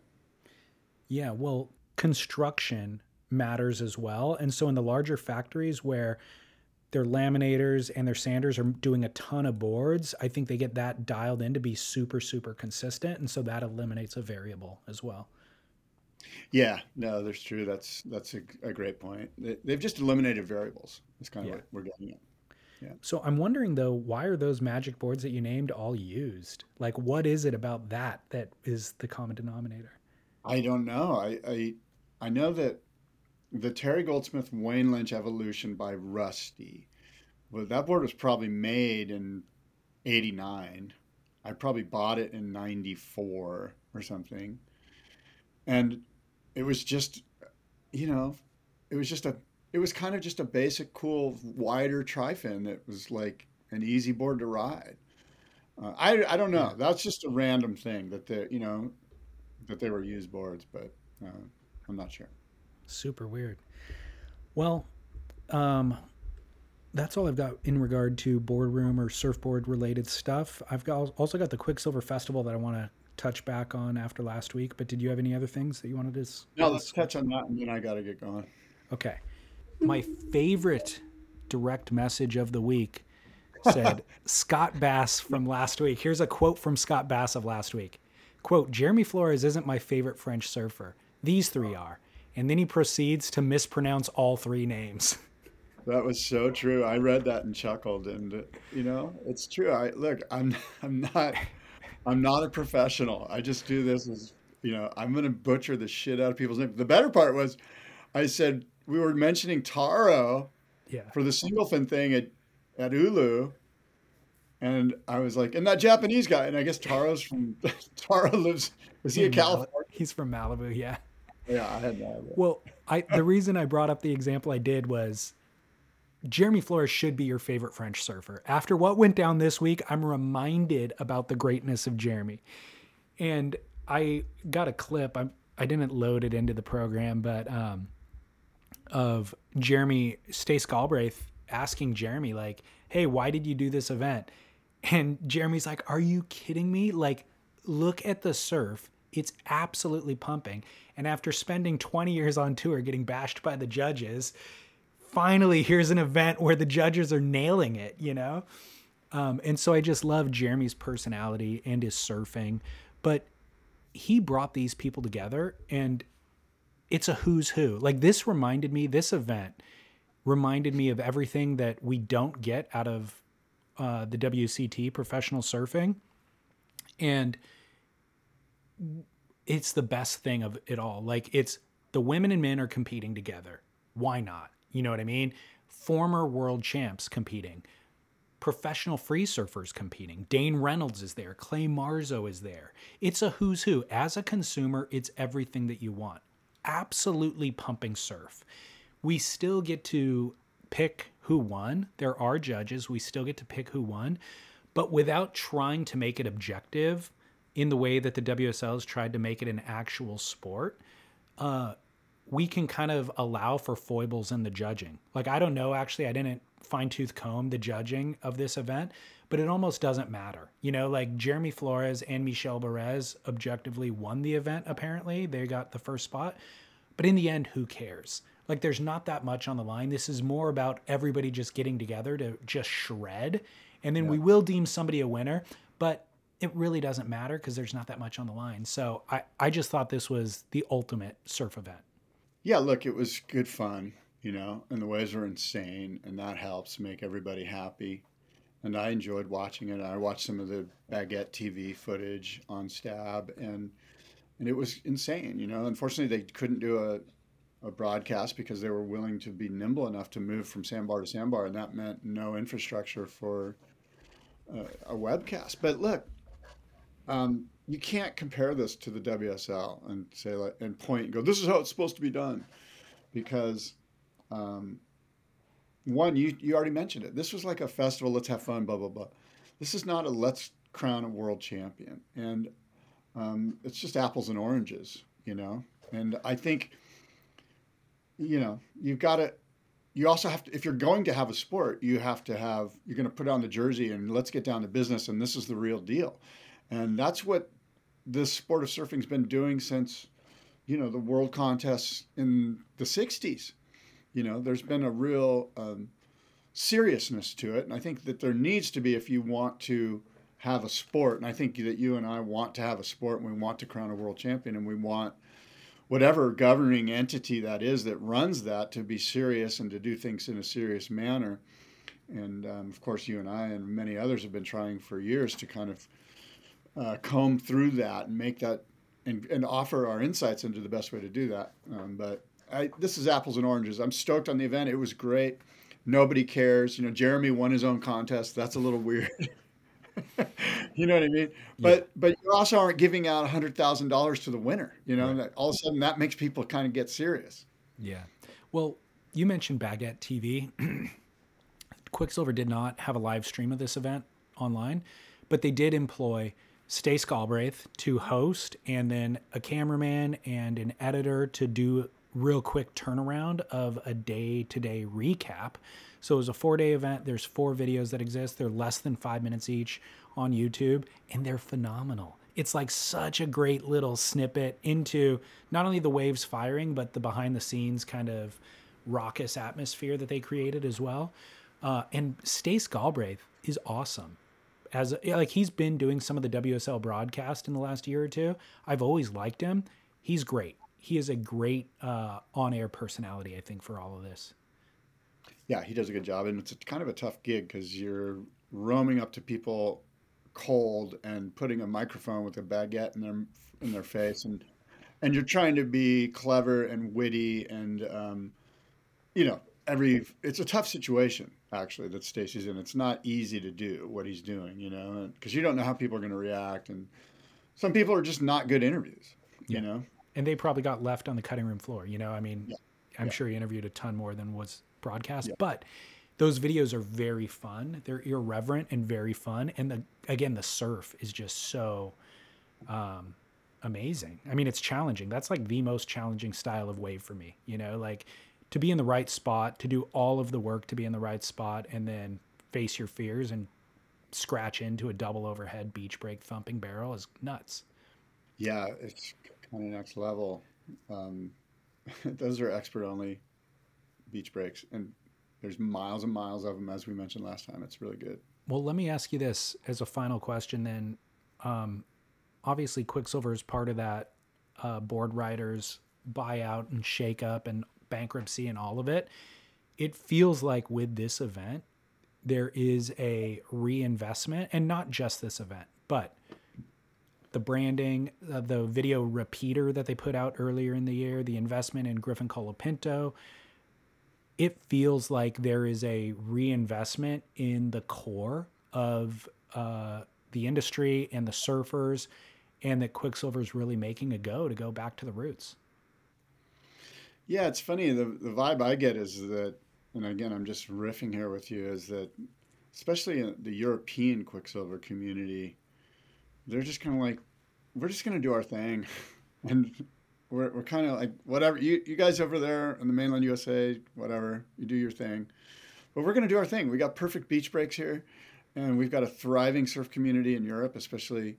Yeah, well, construction matters as well. And so in the larger factories where their laminators and their sanders are doing a ton of boards, I think they get that dialed in to be super, super consistent. And so that eliminates a variable as well. Yeah, no, that's true. That's that's a, a great point. They, they've just eliminated variables. That's kind of Yeah. what we're getting at. Yeah. So I'm wondering though, why are those magic boards that you named all used? Like, what is it about that that is the common denominator? I don't know. I, I I know that the Terry Goldsmith Wayne Lynch Evolution by Rusty. Well, that board was probably made in '89. I probably bought it in '94 or something, and it was just, you know, it was just a, it was kind of just a basic, cool, wider tri-fin that was like an easy board to ride. Uh, I I don't know. That's just a random thing that the you know, that they were used boards, but uh, I'm not sure. Super weird. Well, um, that's all I've got in regard to boardroom or surfboard related stuff. I've got also got the Quiksilver Festival that I want to touch back on after last week. But did you have any other things that you wanted to? No, let's touch on that, and then I got to get going. Okay. My favorite direct message of the week said Scott Bass from last week. Here's a quote from Scott Bass of last week. Quote, Jeremy Flores isn't my favorite French surfer. These three are. And then he proceeds to mispronounce all three names. That was so true. I read that and chuckled, and you know, it's true. I look, I'm I'm not I'm not a professional. I just do this as you know. I'm gonna butcher the shit out of people's names. The better part was, I said we were mentioning Taro Yeah. for the single fin thing at at Ulu, and I was like, and that Japanese guy, and I guess Taro's from Taro lives. Is he a California? He's from Malibu, yeah. Yeah, I had no idea. Well, I the reason I brought up the example I did was Jeremy Flores should be your favorite French surfer. After what went down this week, I'm reminded about the greatness of Jeremy. And I got a clip. I I didn't load it into the program, but um, of Jeremy Stace Galbraith asking Jeremy like, "Hey, why did you do this event?" And Jeremy's like, "Are you kidding me? Like, look at the surf. It's absolutely pumping." And after spending 20 years on tour getting bashed by the judges, finally here's an event where the judges are nailing it, you know? Um, and so I just love Jeremy's personality and his surfing. But he brought these people together and it's a who's who. Like this reminded me, this event reminded me of everything that we don't get out of uh, the WCT professional surfing. And it's the best thing of it all. Like it's the women and men are competing together. Why not? You know what I mean? Former world champs competing, professional free surfers competing. Dane Reynolds is there. Clay Marzo is there. It's a who's who. As a consumer, it's everything that you want. Absolutely pumping surf. We still get to pick who won. There are judges. We still get to pick who won, but without trying to make it objective in the way that the WSL has tried to make it an actual sport uh, we can kind of allow for foibles in the judging. Like I don't know actually I didn't fine tooth comb the judging of this event, but it almost doesn't matter. You know, like Jeremy Flores and Michelle Perez objectively won the event apparently. They got the first spot. But in the end, who cares? Like there's not that much on the line. This is more about everybody just getting together to just shred. And then we will deem somebody a winner, but it really doesn't matter because there's not that much on the line. So I, I just thought this was the ultimate surf event. Yeah, look, it was good fun, you know, and the waves were insane, and that helps make everybody happy. And I enjoyed watching it. I watched some of the Baguette TV footage on Stab, and and it was insane, you know. Unfortunately, they couldn't do a, a broadcast because they were willing to be nimble enough to move from sandbar to sandbar, and that meant no infrastructure for uh, a webcast. But look, um, you can't compare this to the WSL and say like and point and go, this is how it's supposed to be done, because um, one, you you already mentioned it. This was like a festival. Let's have fun. Blah blah blah. This is not a let's crown a world champion, and um, it's just apples and oranges, you know. And I think, you know, you've got to. You also have to, if you're going to have a sport, you have to have, you're going to put on the jersey and let's get down to business and this is the real deal. And that's what this sport of surfing's been doing since, you know, the world contests in the 60s. You know, there's been a real um, seriousness to it. And I think that there needs to be if you want to have a sport. And I think that you and I want to have a sport and we want to crown a world champion and we want whatever governing entity that is that runs that to be serious and to do things in a serious manner. And um, of course, you and I and many others have been trying for years to kind of uh, comb through that and make that and, and offer our insights into the best way to do that. Um, but I, this is apples and oranges. I'm stoked on the event. It was great. Nobody cares. You know, Jeremy won his own contest. That's a little weird. you know what I mean? But yeah. but you also aren't giving out hundred thousand dollars to the winner. You know, right. all of a sudden that makes people kind of get serious. Yeah. Well, you mentioned Baguette TV. Quiksilver did not have a live stream of this event online, but they did employ Stace Galbraith to host, and then a cameraman and an editor to do real quick turnaround of a day to day recap. So it was a four day event. There's four videos that exist. They're less than five minutes each on YouTube, and they're phenomenal. It's like such a great little snippet into not only the waves firing, but the behind the scenes kind of raucous atmosphere that they created as well. Uh, and Stace Galbraith is awesome. As like he's been doing some of the WSL broadcast in the last year or two. I've always liked him. He's great. He is a great uh, on-air personality. I think for all of this. Yeah, he does a good job, and it's a, kind of a tough gig because you're roaming up to people cold and putting a microphone with a baguette in their in their face, and and you're trying to be clever and witty, and um, you know every it's a tough situation actually that Stacy's in. It's not easy to do what he's doing, you know, because you don't know how people are going to react, and some people are just not good interviews, you know. And they probably got left on the cutting room floor, you know. I mean, yeah. I'm yeah. sure he interviewed a ton more than was broadcast, yeah. but those videos are very fun. They're irreverent and very fun. And the, again, the surf is just so um, amazing. I mean, it's challenging. That's like the most challenging style of wave for me. You know, like to be in the right spot, to do all of the work to be in the right spot, and then face your fears and scratch into a double overhead beach break thumping barrel is nuts. Yeah, it's kind of next level. Um, those are expert only beach breaks, and there's miles and miles of them, as we mentioned last time. It's really good. Well, let me ask you this as a final question. Then, um, obviously, Quiksilver is part of that uh, board riders buyout and shakeup and bankruptcy and all of it. It feels like with this event, there is a reinvestment, and not just this event, but the branding, uh, the video repeater that they put out earlier in the year, the investment in Griffin Colapinto, it feels like there is a reinvestment in the core of uh, the industry and the surfers, and that Quiksilver is really making a go to go back to the roots. Yeah, it's funny. The, the vibe I get is that, and again, I'm just riffing here with you, is that especially in the European Quiksilver community, they're just kind of like, we're just going to do our thing. and we're, we're kind of like whatever you, you guys over there in the mainland USA, whatever you do your thing, but we're going to do our thing. We got perfect beach breaks here, and we've got a thriving surf community in Europe, especially,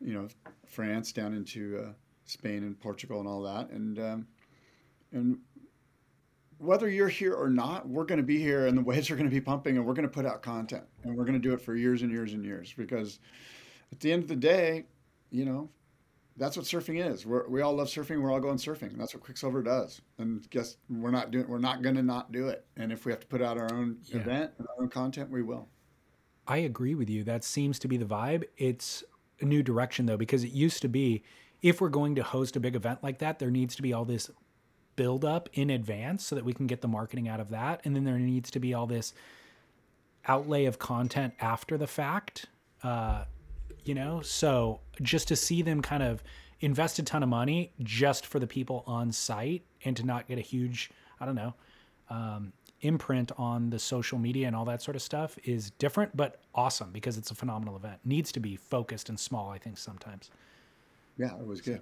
you know, France down into uh, Spain and Portugal and all that, and um, and whether you're here or not, we're going to be here, and the waves are going to be pumping, and we're going to put out content, and we're going to do it for years and years and years because at the end of the day, you know, that's what surfing is. We're, we all love surfing. We're all going surfing. That's what Quiksilver does. And guess we're not doing. We're not going to not do it. And if we have to put out our own yeah. event and our own content, we will. I agree with you. That seems to be the vibe. It's a new direction though, because it used to be, if we're going to host a big event like that, there needs to be all this build up in advance so that we can get the marketing out of that, and then there needs to be all this outlay of content after the fact. Uh, you know? So just to see them kind of invest a ton of money just for the people on site and to not get a huge, I don't know, um, imprint on the social media and all that sort of stuff is different, but awesome because it's a phenomenal event. Needs to be focused and small, I think, sometimes. Yeah, it was good.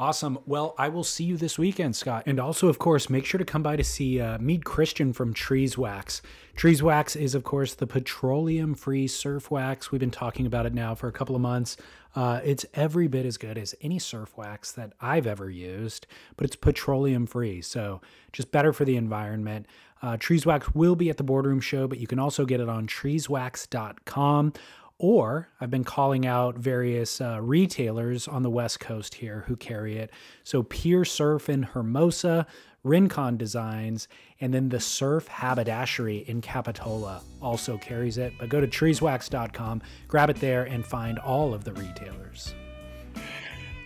Awesome. Well, I will see you this weekend, Scott. And also, of course, make sure to come by to see uh, meet Christian from Trees Wax. Trees Wax is, of course, the petroleum free surf wax. We've been talking about it now for a couple of months. Uh, it's every bit as good as any surf wax that I've ever used, but it's petroleum free. So just better for the environment. Uh, Trees Wax will be at the Boardroom Show, but you can also get it on treeswax.com or I've been calling out various uh, retailers on the West Coast here who carry it. So Pier Surf in Hermosa, Rincon Designs, and then the Surf Haberdashery in Capitola also carries it. But go to treeswax.com, grab it there, and find all of the retailers.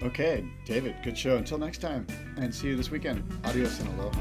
Okay, David, good show. Until next time, and see you this weekend. Adios and aloha.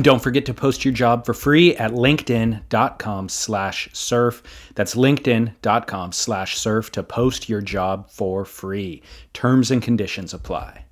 And don't forget to post your job for free at linkedin.com slash surf. That's linkedin.com slash surf to post your job for free. Terms and conditions apply.